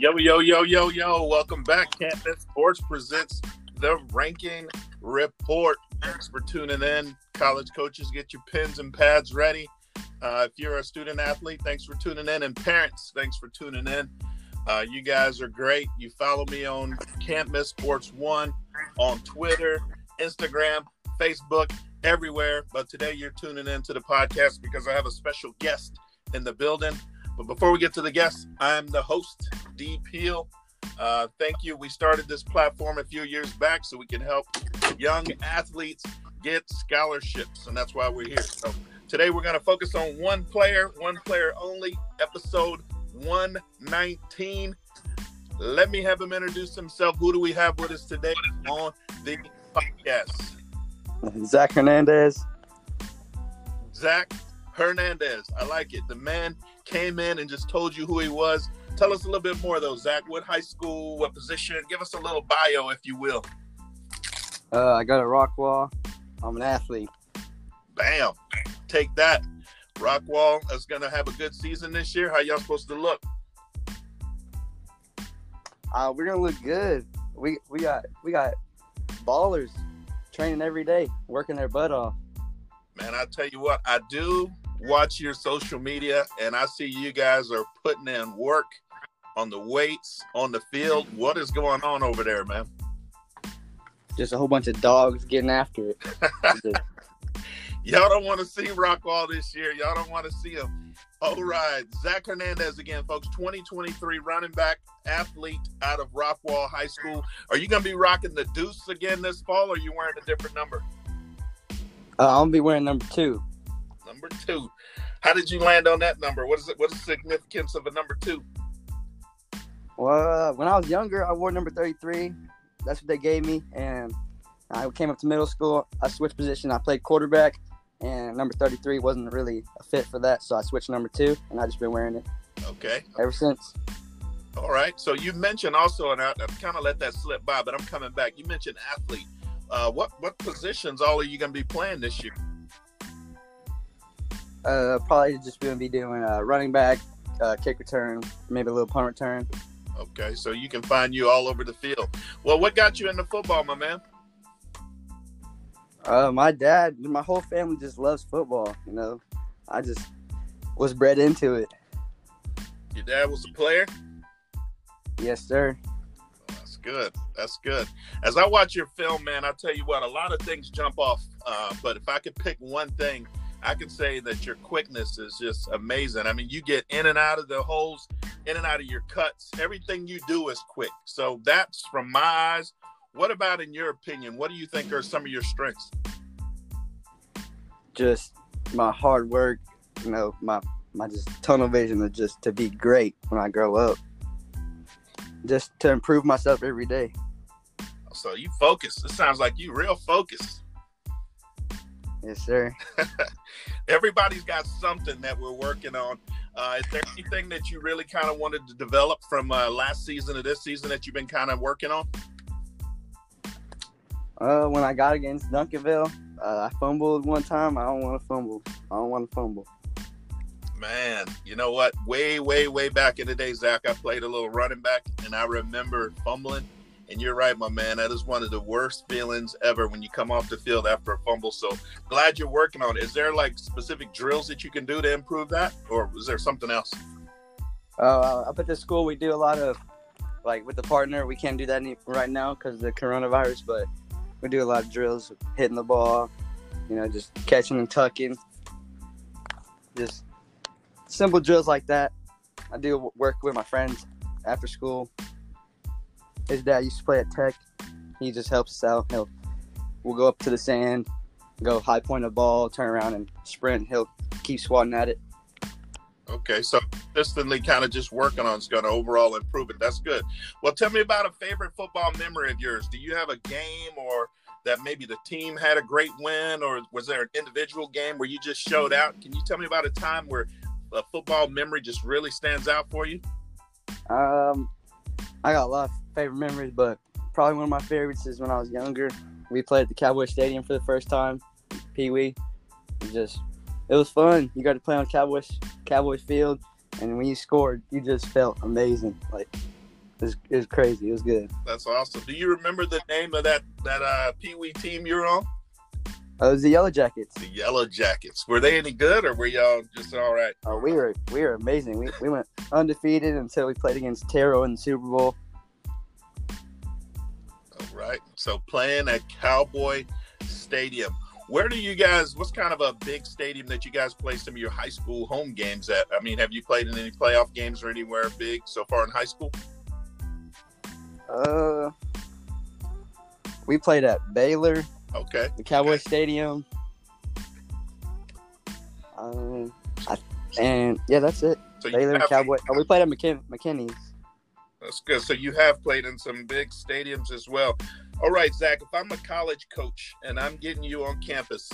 Yo, yo, yo, yo, yo. Welcome back. Can't Sports presents the ranking report. Thanks for tuning in. College coaches, get your pens and pads ready. Uh, if you're a student athlete, thanks for tuning in. And parents, thanks for tuning in. Uh, you guys are great. You follow me on Can't Miss Sports One on Twitter, Instagram, Facebook, everywhere. But today you're tuning in to the podcast because I have a special guest in the building. But before we get to the guest, I'm the host, D Peel. Uh, thank you. We started this platform a few years back so we can help young athletes get scholarships, and that's why we're here. So today we're going to focus on one player, one player only, episode 119. Let me have him introduce himself. Who do we have with us today on the podcast? Zach Hernandez. Zach Hernandez. I like it. The man came in and just told you who he was. Tell us a little bit more, though, Zach. What high school, what position? Give us a little bio, if you will. Uh, I go to Rockwall. I'm an athlete. Bam. Take that. Rockwall is going to have a good season this year. How y'all supposed to look? Uh, we're gonna look good. We we got we got ballers training every day, working their butt off. Man, I tell you what, I do watch your social media and I see you guys are putting in work on the weights, on the field. What is going on over there, man? Just a whole bunch of dogs getting after it. Y'all don't want to see Rockwall this year. Y'all don't want to see him. All right. Zach Hernandez again, folks. 2023 running back athlete out of Rockwall High School. Are you going to be rocking the deuce again this fall or are you wearing a different number? Uh, I'm going to be wearing number two. Number two. How did you land on that number? What is it? What is the significance of a number two? Well, uh, when I was younger, I wore number 33. That's what they gave me. And I came up to middle school. I switched position. I played quarterback and number 33 wasn't really a fit for that, so I switched number two, and I just been wearing it. Okay. Ever since. All right. So you mentioned also, and I, I kind of let that slip by, but I'm coming back. You mentioned athlete. Uh, what what positions all are you going to be playing this year? Uh, probably just going to be doing uh, running back, uh, kick return, maybe a little punt return. Okay, so you can find you all over the field. Well, what got you into football, my man? Uh, my dad, my whole family just loves football. You know, I just was bred into it. Your dad was a player. Yes, sir. that's good. That's good. As I watch your film, man, I tell you what, a lot of things jump off. Uh, but if I could pick one thing, I could say that your quickness is just amazing. I mean, you get in and out of the holes, in and out of your cuts. Everything you do is quick. So that's from my eyes what about, in your opinion, what do you think are some of your strengths? Just my hard work, you know, my my just tunnel vision of just to be great when I grow up. Just to improve myself every day. So you focus. It sounds like you real focused. Yes, sir. Everybody's got something that we're working on. Uh, is there anything that you really kind of wanted to develop from uh, last season to this season that you've been kind of working on? Uh, when I got against Duncanville, uh, I fumbled one time. I don't want to fumble. I don't want to fumble. Man, you know what? Way, way, way back in the day, Zach, I played a little running back, and I remember fumbling. And you're right, my man. That is one of the worst feelings ever when you come off the field after a fumble. So glad you're working on it. Is there like specific drills that you can do to improve that, or is there something else? Uh, up at the school, we do a lot of like with the partner. We can't do that any, right now because of the coronavirus, but we do a lot of drills, hitting the ball, you know, just catching and tucking, just simple drills like that. I do work with my friends after school. His dad used to play at Tech. He just helps us out. He'll we'll go up to the sand, go high point a ball, turn around and sprint. He'll keep swatting at it. Okay, so consistently kind of just working on it's going to overall improve it. That's good. Well, tell me about a favorite football memory of yours. Do you have a game or that maybe the team had a great win, or was there an individual game where you just showed out? Can you tell me about a time where a football memory just really stands out for you? Um, I got a lot of favorite memories, but probably one of my favorites is when I was younger. We played at the Cowboy Stadium for the first time, Pee Wee. Just it was fun. You got to play on Cowboys Cowboys field, and when you scored, you just felt amazing. Like It was, it was crazy. It was good. That's awesome. Do you remember the name of that that uh, Pee Wee team you're on? Oh, it was the Yellow Jackets. The Yellow Jackets. Were they any good, or were y'all just all right? Oh, we were we were amazing. We we went undefeated until we played against Terrell in the Super Bowl. All right. So playing at Cowboy Stadium. Where do you guys? What's kind of a big stadium that you guys play some of your high school home games at? I mean, have you played in any playoff games or anywhere big so far in high school? Uh, we played at Baylor, Okay. the Cowboy Okay. Stadium. Um, I, and yeah, that's it. So Baylor, have, Cowboy. Oh, we played at McKin- McKinney's. That's good. So you have played in some big stadiums as well. All right, Zach. If I'm a college coach and I'm getting you on campus,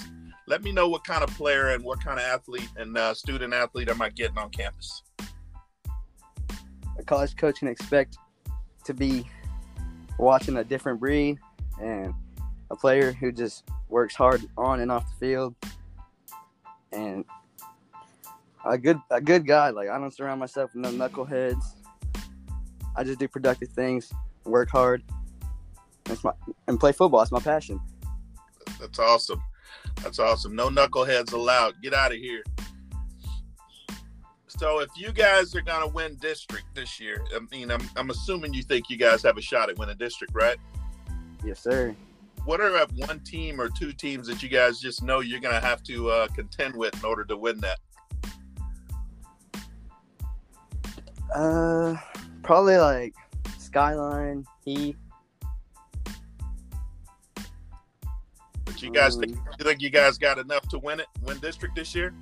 let me know what kind of player and what kind of athlete and uh, student athlete am I getting on campus? A college coach can expect to be watching a different breed and a player who just works hard on and off the field and a good a good guy. Like I don't surround myself with no knuckleheads. I just do productive things, work hard, that's my and play football. It's my passion. That's awesome. That's awesome. No knuckleheads allowed. Get out of here. So if you guys are gonna win district this year, I mean, I'm, I'm assuming you think you guys have a shot at winning district, right? Yes, sir. What are uh, one team or two teams that you guys just know you're gonna have to uh, contend with in order to win that? Uh, probably like Skyline, Heath. But you guys Um, think you think you guys got enough to win it, win district this year?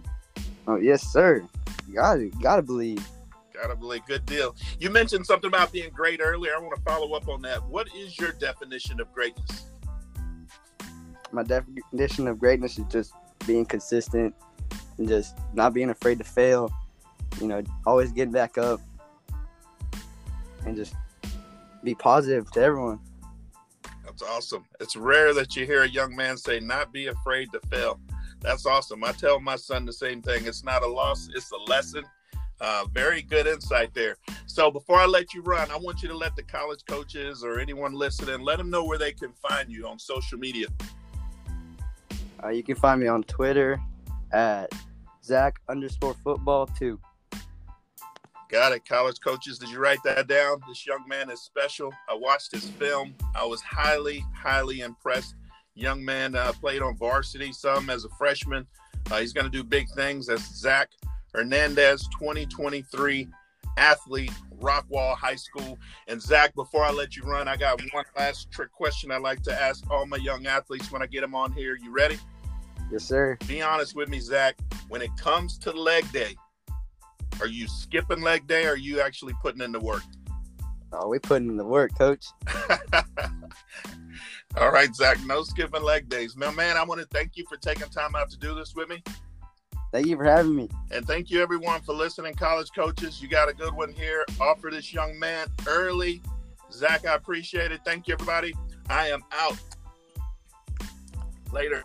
Oh yes, sir. You gotta gotta believe. Gotta believe. Good deal. You mentioned something about being great earlier. I want to follow up on that. What is your definition of greatness? My definition of greatness is just being consistent and just not being afraid to fail. You know, always getting back up and just be positive to everyone. That's awesome. It's rare that you hear a young man say, not be afraid to fail. That's awesome. I tell my son the same thing. It's not a loss, it's a lesson. Uh, very good insight there. So before I let you run, I want you to let the college coaches or anyone listening, let them know where they can find you on social media. Uh, you can find me on Twitter at Zach underscore football two. Got it. College coaches, did you write that down? This young man is special. I watched his film. I was highly, highly impressed. Young man uh, played on varsity some as a freshman. Uh, he's going to do big things. That's Zach Hernandez, 2023 athlete, Rockwall High School. And Zach, before I let you run, I got one last trick question I like to ask all my young athletes when I get them on here. You ready? Yes, sir. Be honest with me, Zach. When it comes to leg day, are you skipping leg day or are you actually putting in the work? Oh, we putting in the work, coach. All right, Zach, no skipping leg days. No, man, I want to thank you for taking time out to do this with me. Thank you for having me. And thank you, everyone, for listening. College coaches, you got a good one here. Offer this young man early. Zach, I appreciate it. Thank you, everybody. I am out. Later.